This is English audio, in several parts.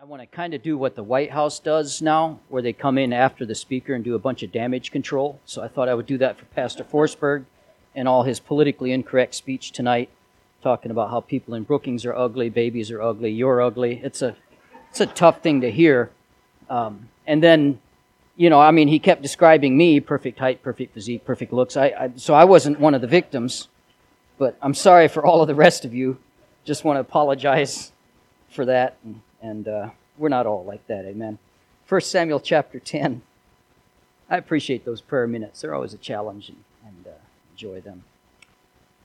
I want to kind of do what the White House does now, where they come in after the speaker and do a bunch of damage control. So I thought I would do that for Pastor Forsberg and all his politically incorrect speech tonight, talking about how people in Brookings are ugly, babies are ugly, you're ugly. It's a, it's a tough thing to hear. Um, and then, you know, I mean, he kept describing me perfect height, perfect physique, perfect looks. I, I, so I wasn't one of the victims, but I'm sorry for all of the rest of you. Just want to apologize for that. And, and uh, we're not all like that, amen. 1 Samuel chapter 10. I appreciate those prayer minutes. They're always a challenge and, and uh, enjoy them.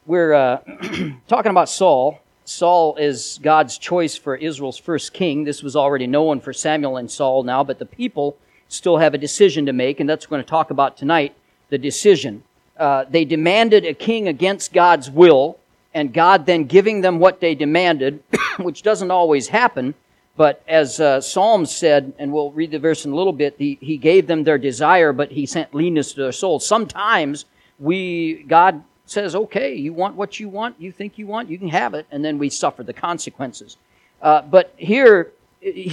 We're uh, talking about Saul. Saul is God's choice for Israel's first king. This was already known for Samuel and Saul now, but the people still have a decision to make, and that's what we're going to talk about tonight the decision. Uh, they demanded a king against God's will, and God then giving them what they demanded, which doesn't always happen, but as uh, Psalms said, and we'll read the verse in a little bit, he, he gave them their desire, but he sent leanness to their souls. Sometimes we, God says, okay, you want what you want, you think you want, you can have it, and then we suffer the consequences. Uh, but here,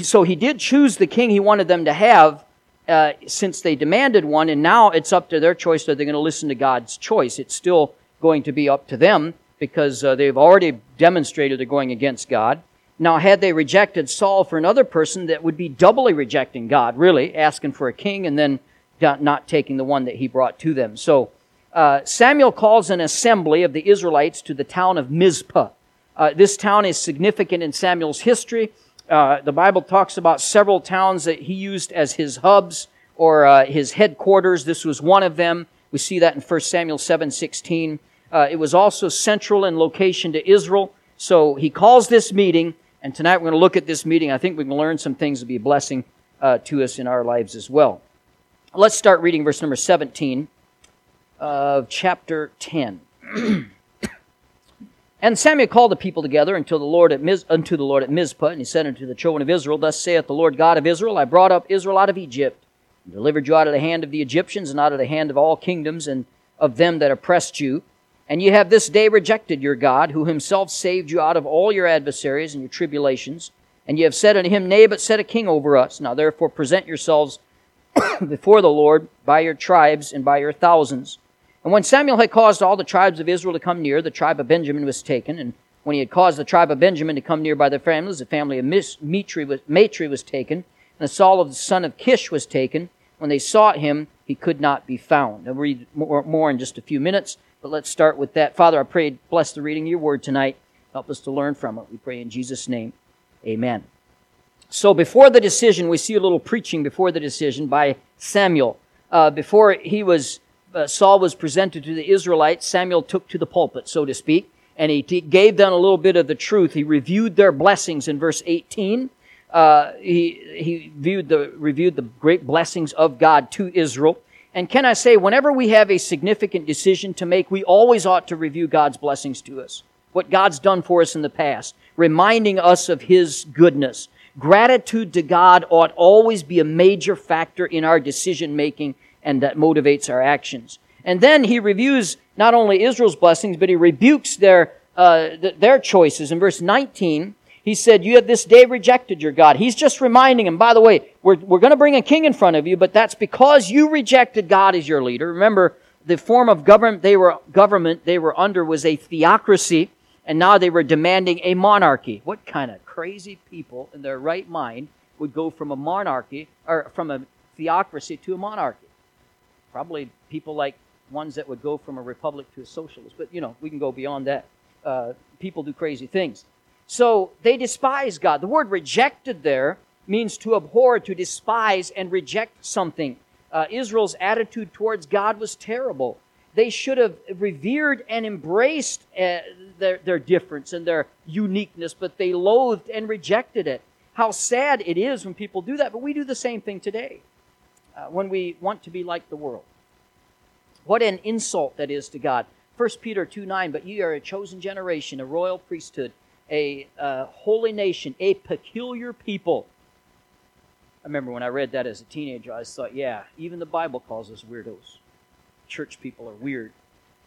so he did choose the king he wanted them to have uh, since they demanded one, and now it's up to their choice that they're going to listen to God's choice. It's still going to be up to them because uh, they've already demonstrated they're going against God. Now, had they rejected Saul for another person, that would be doubly rejecting God, really, asking for a king and then not taking the one that he brought to them. So, uh, Samuel calls an assembly of the Israelites to the town of Mizpah. Uh, this town is significant in Samuel's history. Uh, the Bible talks about several towns that he used as his hubs or uh, his headquarters. This was one of them. We see that in 1 Samuel 7 16. Uh, it was also central in location to Israel. So he calls this meeting and tonight we're going to look at this meeting. I think we can learn some things to be a blessing uh, to us in our lives as well. Let's start reading verse number 17 of chapter 10. and Samuel called the people together until the Lord at Miz, unto the Lord at Mizpah, and he said unto the children of Israel, Thus saith the Lord God of Israel, I brought up Israel out of Egypt, and delivered you out of the hand of the Egyptians, and out of the hand of all kingdoms, and of them that oppressed you. And ye have this day rejected your God, who himself saved you out of all your adversaries and your tribulations. And ye have said unto him, Nay, but set a king over us. Now therefore present yourselves before the Lord by your tribes and by your thousands. And when Samuel had caused all the tribes of Israel to come near, the tribe of Benjamin was taken. And when he had caused the tribe of Benjamin to come near by their families, the family of Matri was, taken. And the Saul of the son of Kish was taken. When they sought him, he could not be found. I'll read more in just a few minutes. But let's start with that. Father, I pray, bless the reading of your word tonight. Help us to learn from it. We pray in Jesus' name. Amen. So before the decision, we see a little preaching before the decision by Samuel. Uh, before he was, uh, Saul was presented to the Israelites, Samuel took to the pulpit, so to speak, and he t- gave them a little bit of the truth. He reviewed their blessings in verse 18. Uh, he he viewed the, reviewed the great blessings of God to Israel. And can I say, whenever we have a significant decision to make, we always ought to review God's blessings to us, what God's done for us in the past, reminding us of His goodness. Gratitude to God ought always be a major factor in our decision making and that motivates our actions. And then he reviews not only Israel's blessings, but he rebukes their, uh, their choices. In verse 19, he said, You have this day rejected your God. He's just reminding him, by the way, we're, we're going to bring a king in front of you, but that's because you rejected God as your leader. Remember, the form of government they were, government they were under was a theocracy, and now they were demanding a monarchy. What kind of crazy people in their right mind would go from a monarchy, or from a theocracy to a monarchy? Probably people like ones that would go from a republic to a socialist, but you know, we can go beyond that. Uh, people do crazy things. So they despise God. The word rejected there means to abhor, to despise, and reject something. Uh, Israel's attitude towards God was terrible. They should have revered and embraced uh, their, their difference and their uniqueness, but they loathed and rejected it. How sad it is when people do that, but we do the same thing today uh, when we want to be like the world. What an insult that is to God. 1 Peter 2 9, but ye are a chosen generation, a royal priesthood a uh, holy nation, a peculiar people. I remember when I read that as a teenager, I thought, yeah, even the Bible calls us weirdos. Church people are weird.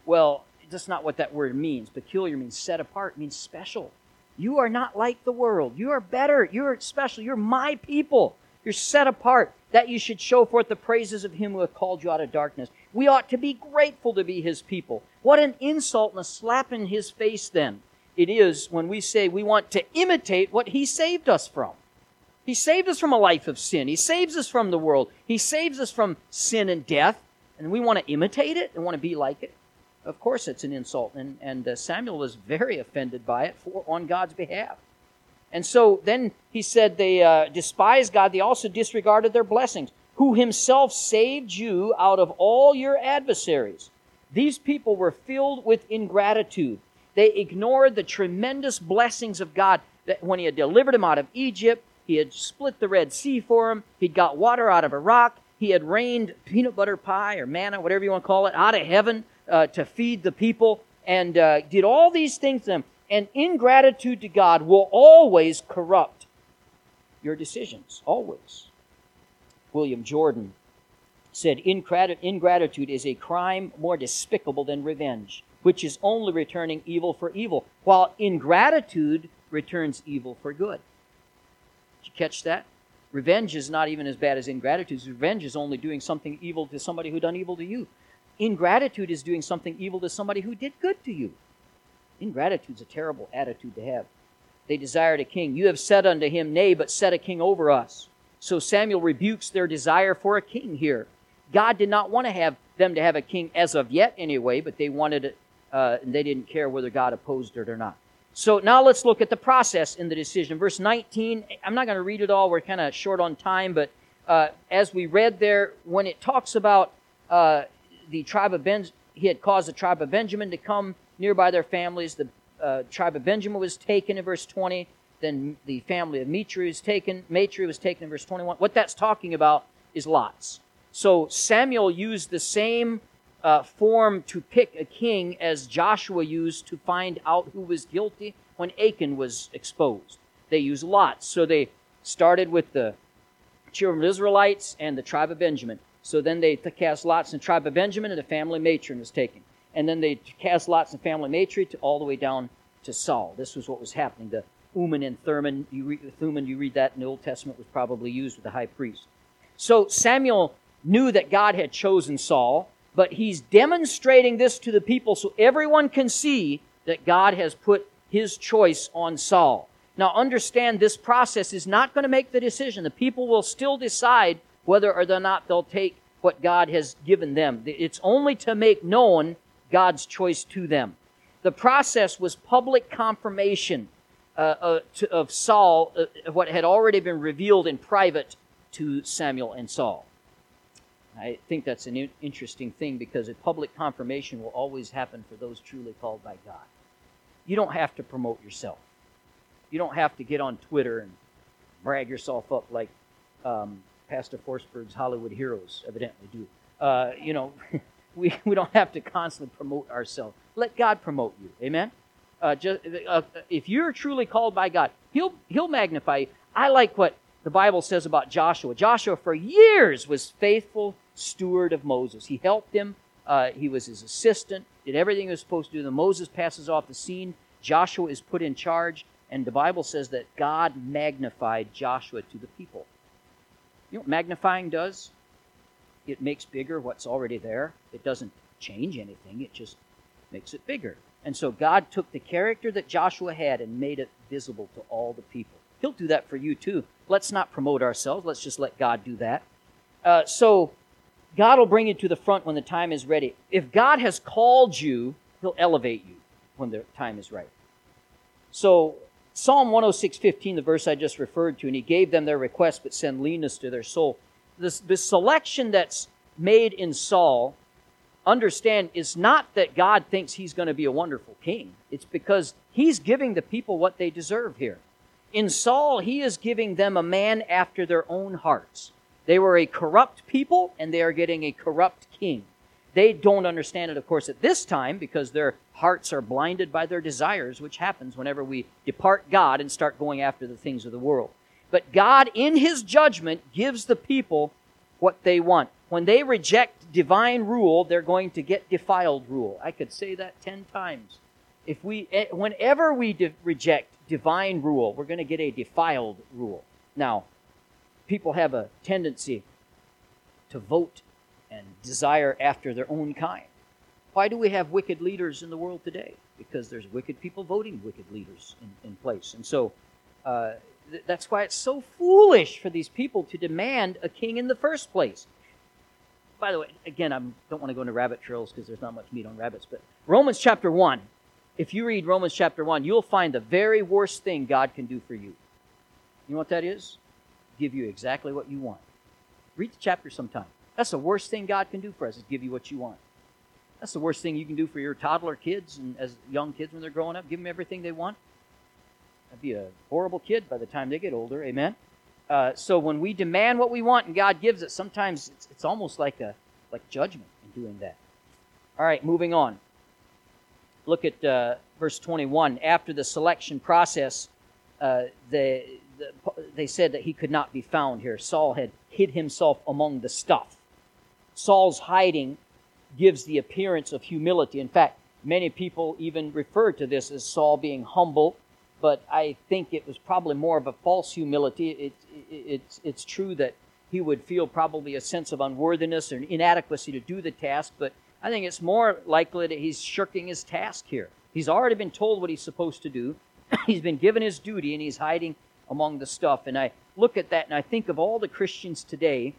Well, that's not what that word means. Peculiar means set apart, means special. You are not like the world. You are better. You're special. You're my people. You're set apart. That you should show forth the praises of him who hath called you out of darkness. We ought to be grateful to be his people. What an insult and a slap in his face then it is when we say we want to imitate what he saved us from. He saved us from a life of sin. He saves us from the world. He saves us from sin and death. And we want to imitate it and want to be like it. Of course, it's an insult. And, and uh, Samuel was very offended by it for, on God's behalf. And so then he said they uh, despised God. They also disregarded their blessings, who himself saved you out of all your adversaries. These people were filled with ingratitude. They ignored the tremendous blessings of God that when he had delivered them out of Egypt, he had split the Red Sea for them. He'd got water out of a rock. He had rained peanut butter pie or manna, whatever you want to call it, out of heaven uh, to feed the people and uh, did all these things to them. And ingratitude to God will always corrupt your decisions, always. William Jordan said, Ingratitude is a crime more despicable than revenge, which is only returning evil for evil, while ingratitude returns evil for good Did you catch that? Revenge is not even as bad as ingratitude. Revenge is only doing something evil to somebody who done evil to you. Ingratitude is doing something evil to somebody who did good to you. Ingratitude is a terrible attitude to have. They desired a king. You have said unto him, Nay, but set a king over us. So Samuel rebukes their desire for a king here. God did not want to have them to have a king as of yet, anyway, but they wanted it, uh, and they didn't care whether God opposed it or not. So now let's look at the process in the decision. Verse 19, I'm not going to read it all. We're kind of short on time, but uh, as we read there, when it talks about uh, the tribe of Ben, he had caused the tribe of Benjamin to come nearby their families. The uh, tribe of Benjamin was taken in verse 20. Then the family of Matri was taken. Matri was taken in verse 21. What that's talking about is lots. So Samuel used the same uh, form to pick a king as Joshua used to find out who was guilty when Achan was exposed. They used lots. So they started with the children of Israelites and the tribe of Benjamin. So then they cast lots in the tribe of Benjamin and the family matron was taken. And then they cast lots in family matron to all the way down to Saul. This was what was happening. The Urim and Thummim, you read, Thummim, you read that in the Old Testament, was probably used with the high priest. So Samuel knew that God had chosen Saul but he's demonstrating this to the people so everyone can see that God has put his choice on Saul. Now, understand this process is not going to make the decision. The people will still decide whether or not they'll take what God has given them. It's only to make known God's choice to them. The process was public confirmation uh, uh, to, of Saul, uh, what had already been revealed in private to Samuel and Saul. I think that's an interesting thing because a public confirmation will always happen for those truly called by God. You don't have to promote yourself. You don't have to get on Twitter and brag yourself up like um, Pastor Forsberg's Hollywood heroes evidently do. Uh, you know, we, we don't have to constantly promote ourselves. Let God promote you. Amen? Uh, just, uh, if you're truly called by God, He'll, he'll magnify you. I like what the Bible says about Joshua. Joshua, for years, was faithful steward of Moses. He helped him. Uh, he was his assistant, did everything he was supposed to do. Then Moses passes off the scene. Joshua is put in charge, and the Bible says that God magnified Joshua to the people. You know what magnifying does? It makes bigger what's already there. It doesn't change anything, it just makes it bigger. And so God took the character that Joshua had and made it visible to all the people. He'll do that for you too. Let's not promote ourselves. Let's just let God do that. Uh, so God will bring you to the front when the time is ready. If God has called you, He'll elevate you when the time is right. So, Psalm 106:15, the verse I just referred to, and He gave them their request, but send leanness to their soul. This, this selection that's made in Saul, understand, is not that God thinks he's going to be a wonderful king. It's because He's giving the people what they deserve here. In Saul, He is giving them a man after their own hearts. They were a corrupt people, and they are getting a corrupt king. They don't understand it, of course, at this time because their hearts are blinded by their desires, which happens whenever we depart God and start going after the things of the world. But God, in His judgment, gives the people what they want. When they reject divine rule, they're going to get defiled rule. I could say that ten times. If we, eh, whenever we de- reject divine rule. We're going to get a defiled rule. Now, people have a tendency to vote and desire after their own kind. Why do we have wicked leaders in the world today? Because there's wicked people voting wicked leaders in, in place. And so uh, th- that's why it's so foolish for these people to demand a king in the first place. By the way, again, I don't want to go into rabbit trails because there's not much meat on rabbits, but Romans chapter 1, if you read Romans chapter 1, you'll find the very worst thing God can do for you. You know what that is? Give you exactly what you want. Read the chapter sometime. That's the worst thing God can do for us is give you what you want. That's the worst thing you can do for your toddler kids and as young kids when they're growing up. Give them everything they want. That'd be a horrible kid by the time they get older. Amen. Uh, so when we demand what we want and God gives it, sometimes it's, it's almost like a like judgment in doing that. All right, moving on. Look at uh, verse 21. After the selection process, uh, they, the, they said that he could not be found here. Saul had hid himself among the stuff. Saul's hiding gives the appearance of humility. In fact, many people even refer to this as Saul being humble, but I think it was probably more of a false humility. It, it, it's, it's true that he would feel probably a sense of unworthiness or inadequacy to do the task, but I think it's more likely that he's shirking his task here. He's already been told what he's supposed to do. he's been given his duty and he's hiding among the stuff. And I look at that and I think of all the Christians today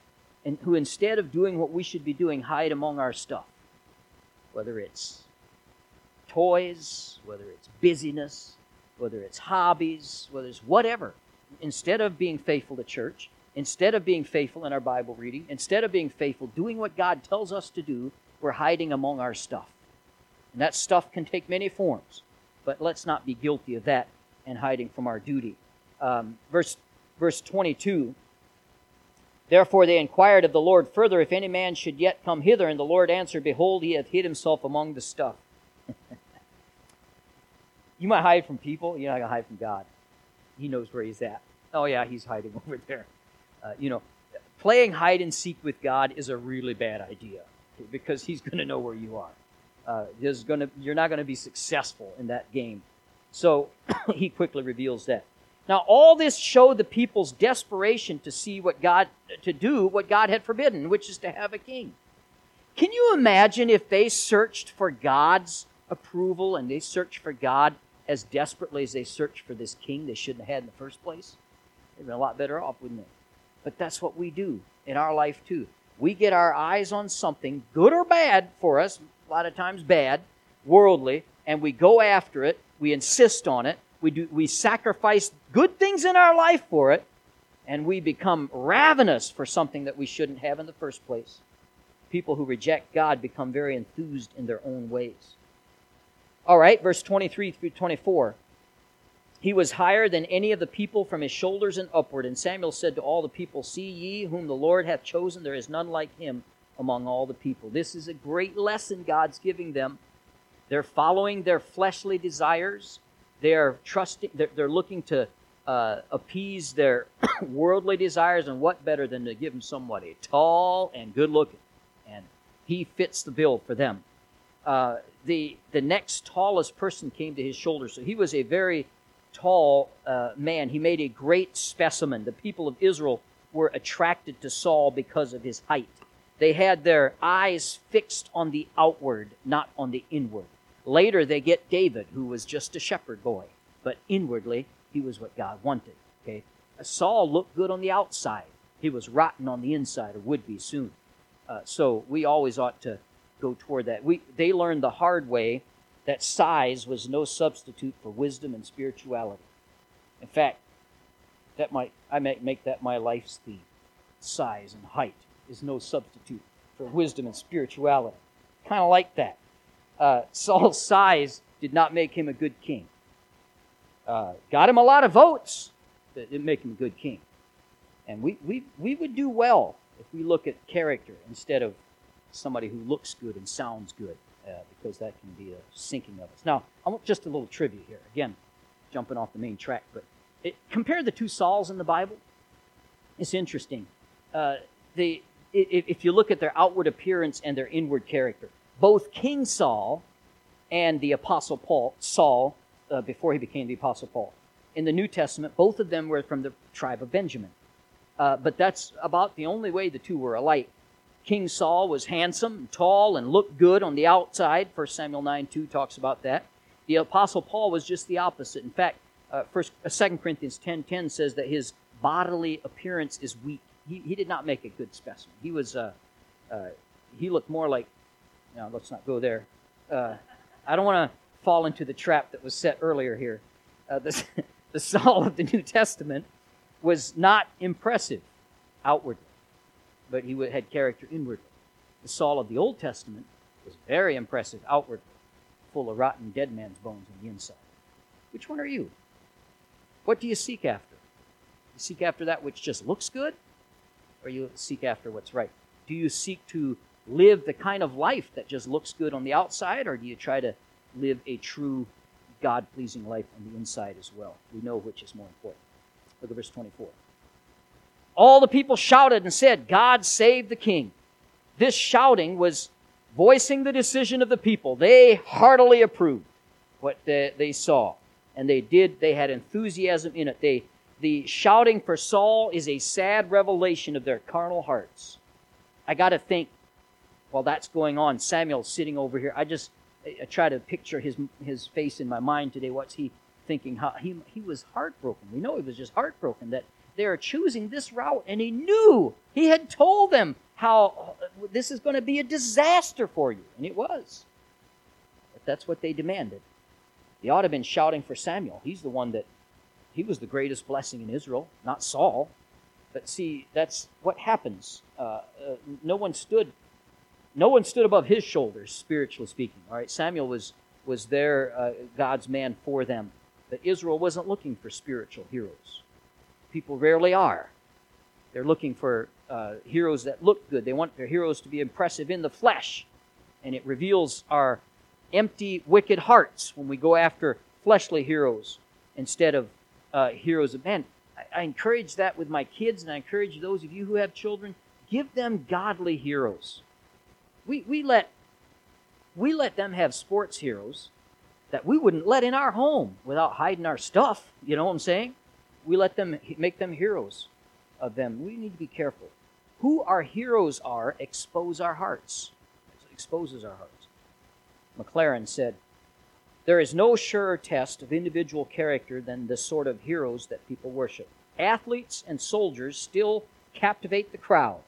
and who instead of doing what we should be doing hide among our stuff. Whether it's toys, whether it's busyness, whether it's hobbies, whether it's whatever. Instead of being faithful to church, instead of being faithful in our Bible reading, instead of being faithful doing what God tells us to do, we're hiding among our stuff. And that stuff can take many forms, but let's not be guilty of that and hiding from our duty. Um, verse, verse 22 Therefore they inquired of the Lord further if any man should yet come hither, and the Lord answered, Behold, he hath hid himself among the stuff. you might hide from people, you're not going to hide from God. He knows where he's at. Oh, yeah, he's hiding over there. Uh, you know, playing hide and seek with God is a really bad idea because he's going to know where you are. Uh, there's to, you're not going to be successful in that game. So he quickly reveals that. Now, all this showed the people's desperation to see what God, to do what God had forbidden, which is to have a king. Can you imagine if they searched for God's approval and they searched for God as desperately as they searched for this king they shouldn't have had in the first place? They'd been a lot better off, wouldn't they? But that's what we do in our life too. We get our eyes on something, good or bad for us, a lot of times bad, worldly, and we go after it, we insist on it, we, do, we sacrifice good things in our life for it, and we become ravenous for something that we shouldn't have in the first place. People who reject God become very enthused in their own ways. All right, verse 23 through 24. He was higher than any of the people from his shoulders and upward. And Samuel said to all the people, See ye whom the Lord hath chosen, there is none like him among all the people. This is a great lesson God's giving them. They're following their fleshly desires. They're trusting. They're, they're looking to uh, appease their worldly desires, and what better than to give them somebody tall and good looking, and he fits the bill for them. Uh, the the next tallest person came to his shoulder, so he was a very tall uh, man. He made a great specimen. The people of Israel were attracted to Saul because of his height. They had their eyes fixed on the outward, not on the inward. Later, they get David, who was just a shepherd boy, but inwardly, he was what God wanted. Okay, Saul looked good on the outside; he was rotten on the inside, or would be soon. Uh, so we always ought to go toward that. We they learned the hard way that size was no substitute for wisdom and spirituality. In fact, that might I might make that my life's theme. Size and height is no substitute for wisdom and spirituality. Kind of like that uh, Saul's size did not make him a good king. Uh, got him a lot of votes, but it didn't make him a good king. And we, we, we would do well if we look at character instead of somebody who looks good and sounds good, uh, because that can be a sinking of us. Now, I want just a little trivia here. Again, jumping off the main track, but it, compare the two Sauls in the Bible. It's interesting. Uh, the, if you look at their outward appearance and their inward character, both King Saul and the Apostle Paul, Saul, uh, before he became the Apostle Paul, in the New Testament. Both of them were from the tribe of Benjamin. Uh, but that's about the only way the two were alike. King Saul was handsome, and tall, and looked good on the outside. 1 Samuel 9 2 talks about that. The Apostle Paul was just the opposite. In fact, uh, first, uh, 2 Corinthians 10 10 says that his bodily appearance is weak. He, he did not make a good specimen. He was uh, uh, he looked more like. No, let's not go there. Uh, I don't want to fall into the trap that was set earlier here. Uh, the, the Saul of the New Testament was not impressive outwardly, but he had character inwardly. The Saul of the Old Testament was very impressive outwardly, full of rotten dead man's bones on the inside. Which one are you? What do you seek after? You seek after that which just looks good, or you seek after what's right? Do you seek to live the kind of life that just looks good on the outside, or do you try to live a true God pleasing life on the inside as well? We know which is more important. Look at verse 24. All the people shouted and said, God save the king. This shouting was voicing the decision of the people. They heartily approved what they, they saw. And they did, they had enthusiasm in it. They, the shouting for Saul is a sad revelation of their carnal hearts. I got to think while that's going on, Samuel's sitting over here. I just I try to picture his his face in my mind today. What's he thinking? How he he was heartbroken. We know he was just heartbroken that they are choosing this route, and he knew he had told them how this is going to be a disaster for you, and it was. But that's what they demanded. They ought to have been shouting for Samuel. He's the one that he was the greatest blessing in Israel, not Saul. But see, that's what happens. Uh, uh, no one stood, no one stood above his shoulders, spiritually speaking. All right, Samuel was was there, uh, God's man for them. But Israel wasn't looking for spiritual heroes. People rarely are. They're looking for uh, heroes that look good. They want their heroes to be impressive in the flesh, and it reveals our empty, wicked hearts when we go after fleshly heroes instead of uh, heroes of men. I encourage that with my kids, and I encourage those of you who have children, give them godly heroes. We, we, let, we let them have sports heroes that we wouldn't let in our home without hiding our stuff. You know what I'm saying? We let them make them heroes of them. We need to be careful. Who our heroes are expose our hearts. It exposes our hearts. Maclaren said, There is no surer test of individual character than the sort of heroes that people worship athletes and soldiers still captivate the crowd.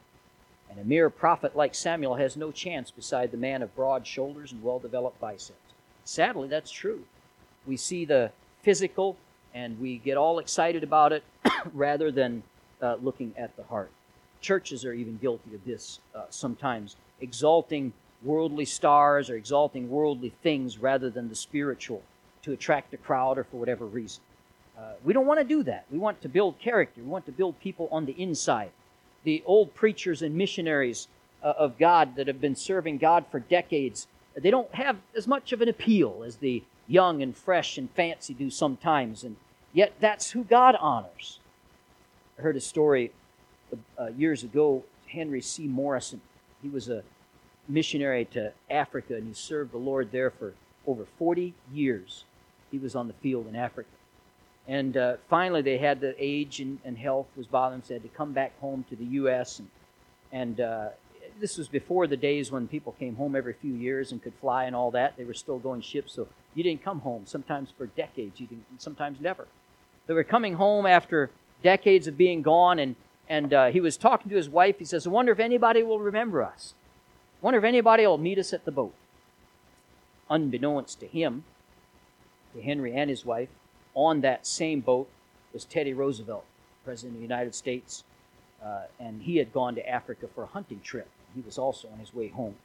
And a mere prophet like Samuel has no chance beside the man of broad shoulders and well developed biceps. Sadly, that's true. We see the physical and we get all excited about it rather than uh, looking at the heart. Churches are even guilty of this uh, sometimes, exalting worldly stars or exalting worldly things rather than the spiritual to attract a crowd or for whatever reason. Uh, we don't want to do that. We want to build character. We want to build people on the inside. The old preachers and missionaries uh, of God that have been serving God for decades, they don't have as much of an appeal as the young and fresh and fancy do sometimes, and yet that's who God honors. I heard a story uh, years ago. Henry C. Morrison. He was a missionary to Africa, and he served the Lord there for over 40 years. He was on the field in Africa. And uh, finally, they had the age and, and, health was bothering so they had to come back home to the U.S. And, and uh, this was before the days when people came home every few years and could fly and all that. They were still going ships, so you didn't come home. Sometimes for decades, you didn't, sometimes never. They were coming home after decades of being gone, and and uh, he was talking to his wife. He says, "I wonder if anybody will remember us. I wonder if anybody will meet us at the boat." Unbeknownst to him, to Henry and his wife, on that same boat was Teddy Roosevelt, President of the United States, uh, and he had gone to Africa for a hunting trip. He was also on his way home.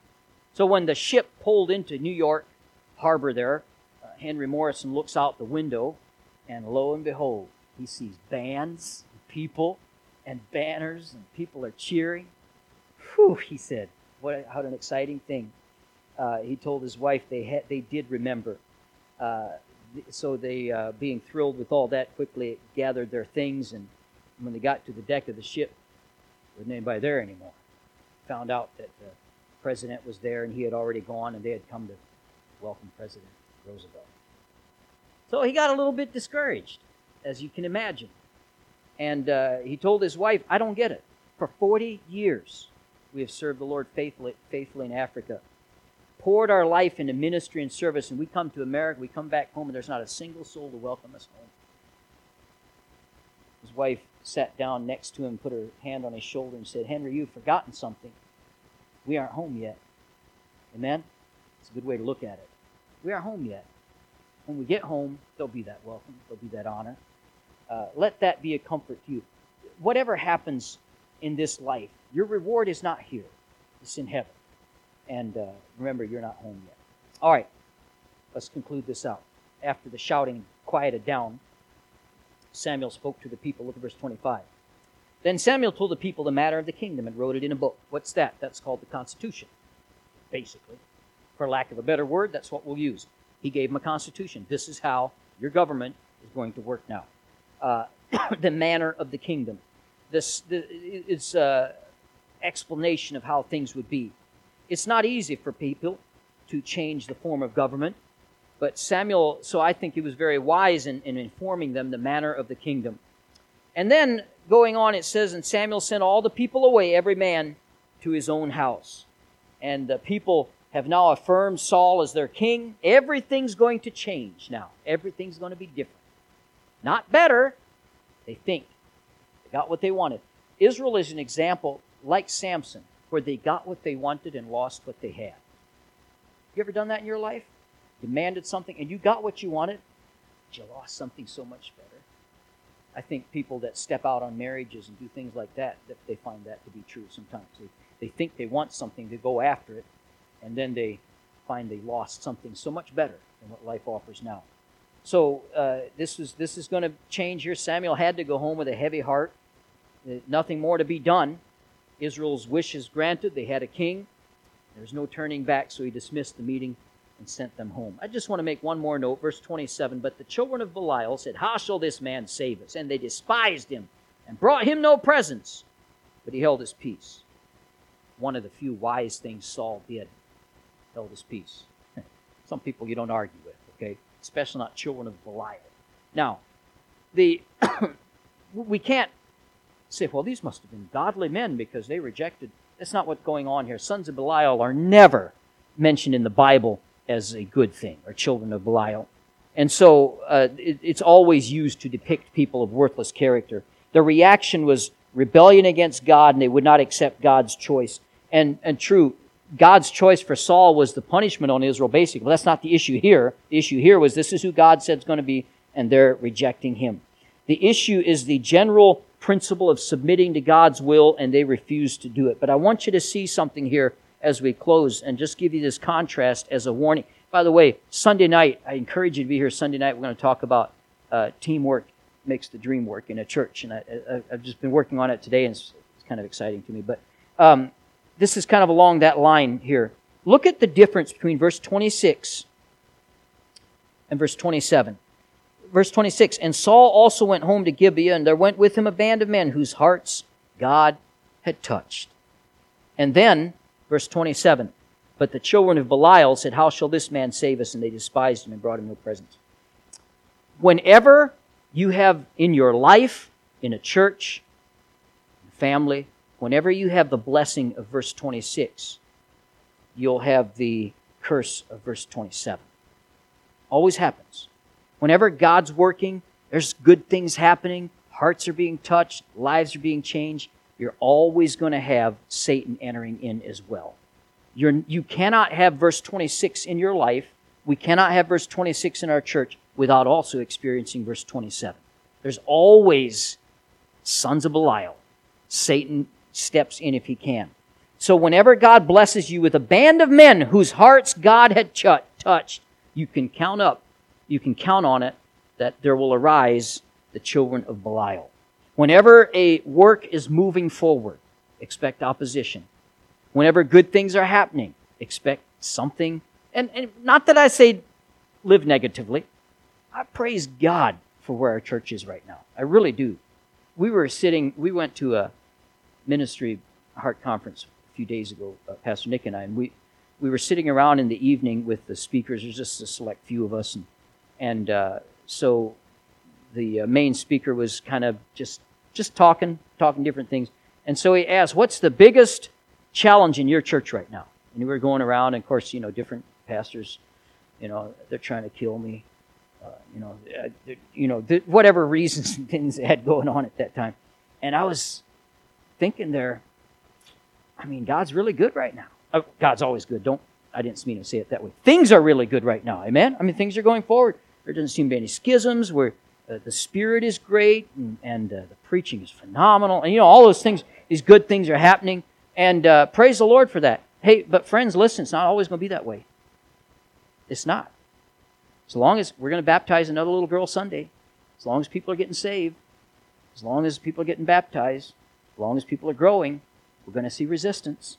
So when the ship pulled into New York harbor there, uh, Henry Morrison looks out the window, and lo and behold, he sees bands, and people, and banners, and people are cheering. Whew, he said, what, what an exciting thing. Uh, he told his wife they, had, they did remember uh, so they, uh, being thrilled with all that, quickly gathered their things, and when they got to the deck of the ship, wasn't anybody there anymore. Found out that the president was there, and he had already gone, and they had come to welcome President Roosevelt. So he got a little bit discouraged. as you can imagine. And uh, he told his wife, I don't get it. For 40 years, we have served the Lord faithfully, faithfully in Africa, poured our life into ministry and service, and we come to America, we come back home, and there's not a single soul to welcome us home. His wife sat down next to him, put her hand on his shoulder, and said, Henry, you've forgotten something. We aren't home yet. Amen? It's a good way to look at it. We aren't home yet. When we get home, there'll be that welcome, there'll be that honor. Uh, let that be a comfort to you. Whatever happens in this life, your reward is not here, it's in heaven. And uh, remember, you're not home yet. All right, let's conclude this out. After the shouting quieted down, Samuel spoke to the people. Look at verse 25. Then Samuel told the people the matter of the kingdom and wrote it in a book. What's that? That's called the Constitution, basically. For lack of a better word, that's what we'll use. He gave them a constitution. This is how your government is going to work now. Uh, the manner of the kingdom. This, the, it's uh, explanation of how things would be. It's not easy for people to change the form of government, but Samuel, so I think he was very wise in, in informing them the manner of the kingdom. And then going on, it says, And Samuel sent all the people away, every man to his own house. And the people have now affirmed Saul as their king. Everything's going to change now. Everything's going to be different. Not better, they think. They got what they wanted. Israel is an example like Samson, where they got what they wanted and lost what they had. You ever done that in your life? Demanded something and you got what you wanted, but you lost something so much better. I think people that step out on marriages and do things like that, that they find that to be true sometimes. They, they think they want something to go after it, and then they find they lost something so much better than what life offers now. So uh, this is this is going to change here. Samuel had to go home with a heavy heart. Nothing more to be done. Israel's wish is granted. They had a king. There's no turning back, so he dismissed the meeting and sent them home. I just want to make one more note, verse 27. But the children of Belial said, How shall this man save us? And they despised him and brought him no presents. But he held his peace. One of the few wise things Saul did, held his peace. Some people you don't argue with, okay? Especially not children of Belial. Now, the we can't say, well, these must have been godly men because they rejected. That's not what's going on here. Sons of Belial are never mentioned in the Bible as a good thing, or children of Belial. And so uh, it, it's always used to depict people of worthless character. Their reaction was rebellion against God, and they would not accept God's choice. And, and true, God's choice for Saul was the punishment on Israel, basically. But that's not the issue here. The issue here was this is who God said is going to be, and they're rejecting him. The issue is the general principle of submitting to God's will, and they refuse to do it. But I want you to see something here as we close and just give you this contrast as a warning. By the way, Sunday night, I encourage you to be here Sunday night. We're going to talk about uh, teamwork makes the dream work in a church. And I, have just been working on it today, and it's, it's kind of exciting to me. But um, this is kind of along that line here. Look at the difference between verse 26 and verse 27. Verse 26 And Saul also went home to Gibeah, and there went with him a band of men whose hearts God had touched. And then Verse 27 But the children of Belial said, How shall this man save us? And they despised him and brought him no presents. Whenever you have in your life, in a church, family, whenever you have the blessing of verse 26, you'll have the curse of verse 27. Always happens. Whenever God's working, there's good things happening, hearts are being touched, lives are being changed you're always going to have Satan entering in as well. You're, you cannot have verse 26 in your life. We cannot have verse 26 in our church without also experiencing verse 27. There's always sons of Belial. Satan steps in if he can. So whenever God blesses you with a band of men whose hearts God had ch- touched, you can count up, you can count on it that there will arise the children of Belial. Whenever a work is moving forward, expect opposition. Whenever good things are happening, expect something. And, and not that I say live negatively. I praise God for where our church is right now. I really do. We were sitting, we went to a ministry heart conference a few days ago, uh, Pastor Nick and I, and we, we were sitting around in the evening with the speakers. There's just a select few of us. And, and uh, so the uh, main speaker was kind of just just talking, talking different things. And so he asked, "What's the biggest challenge in your church right now?" And we were going around, and of course, you know, different pastors, you know, they're trying to kill me. Uh, you know, uh, you know, whatever reasons and things they had going on at that time. And I was thinking there, I mean, God's really good right now. Oh, God's always good. Don't I didn't mean to say it that way. Things are really good right now. Amen. I mean, things are going forward. There doesn't seem to be any schisms. Where uh, the spirit is great and, and uh, the preaching is phenomenal, and you know all those things. These good things are happening, and uh, praise the Lord for that. Hey, but friends, listen, it's not always going to be that way. It's not. As long as we're going to baptize another little girl Sunday, as long as people are getting saved, as long as people are getting baptized, as long as people are growing, we're going to see resistance.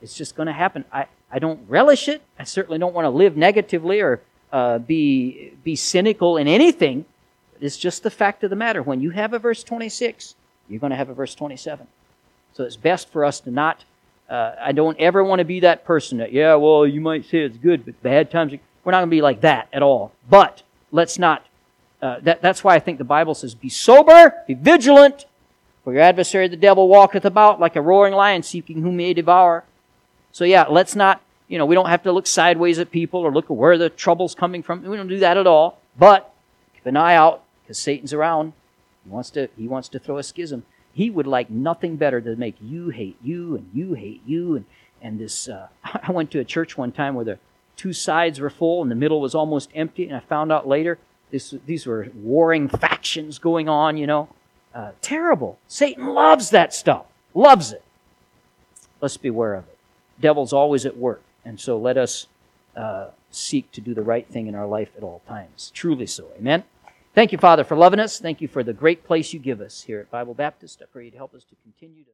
It's just going to happen. I, I don't relish it. I certainly don't want to live negatively or uh, be, be cynical in anything. It's just the fact of the matter. When you have a verse 26, you're going to have a verse 27. So it's best for us to not uh, I don't ever want to be that person that, yeah, well, you might say it's good, but bad times. We're not going to be like that at all. But let's not. Uh, that, that's why I think the Bible says, be sober, be vigilant, for your adversary the devil walketh about like a roaring lion seeking whom he may devour. So yeah, let's not, you know, we don't have to look sideways at people or look at where the trouble's coming from. We don't do that at all. But keep an eye out because Satan's around. He wants to, he wants to throw a schism. He would like nothing better than to make you hate you and you hate you. And and this uh, i went to a church one time where the two sides were full and the middle was almost empty. And i found out later this, these were warring factions going on you know. Uh, terrible. Satan loves that stuff. Loves it. Let's beware of it. Devil's always at work. And so let us uh, seek to do the right thing in our life at all times. Truly so. Amen Thank you, Father, for loving us. Thank you for the great place you give us here at Bible Baptist. I pray you'd help us to continue to.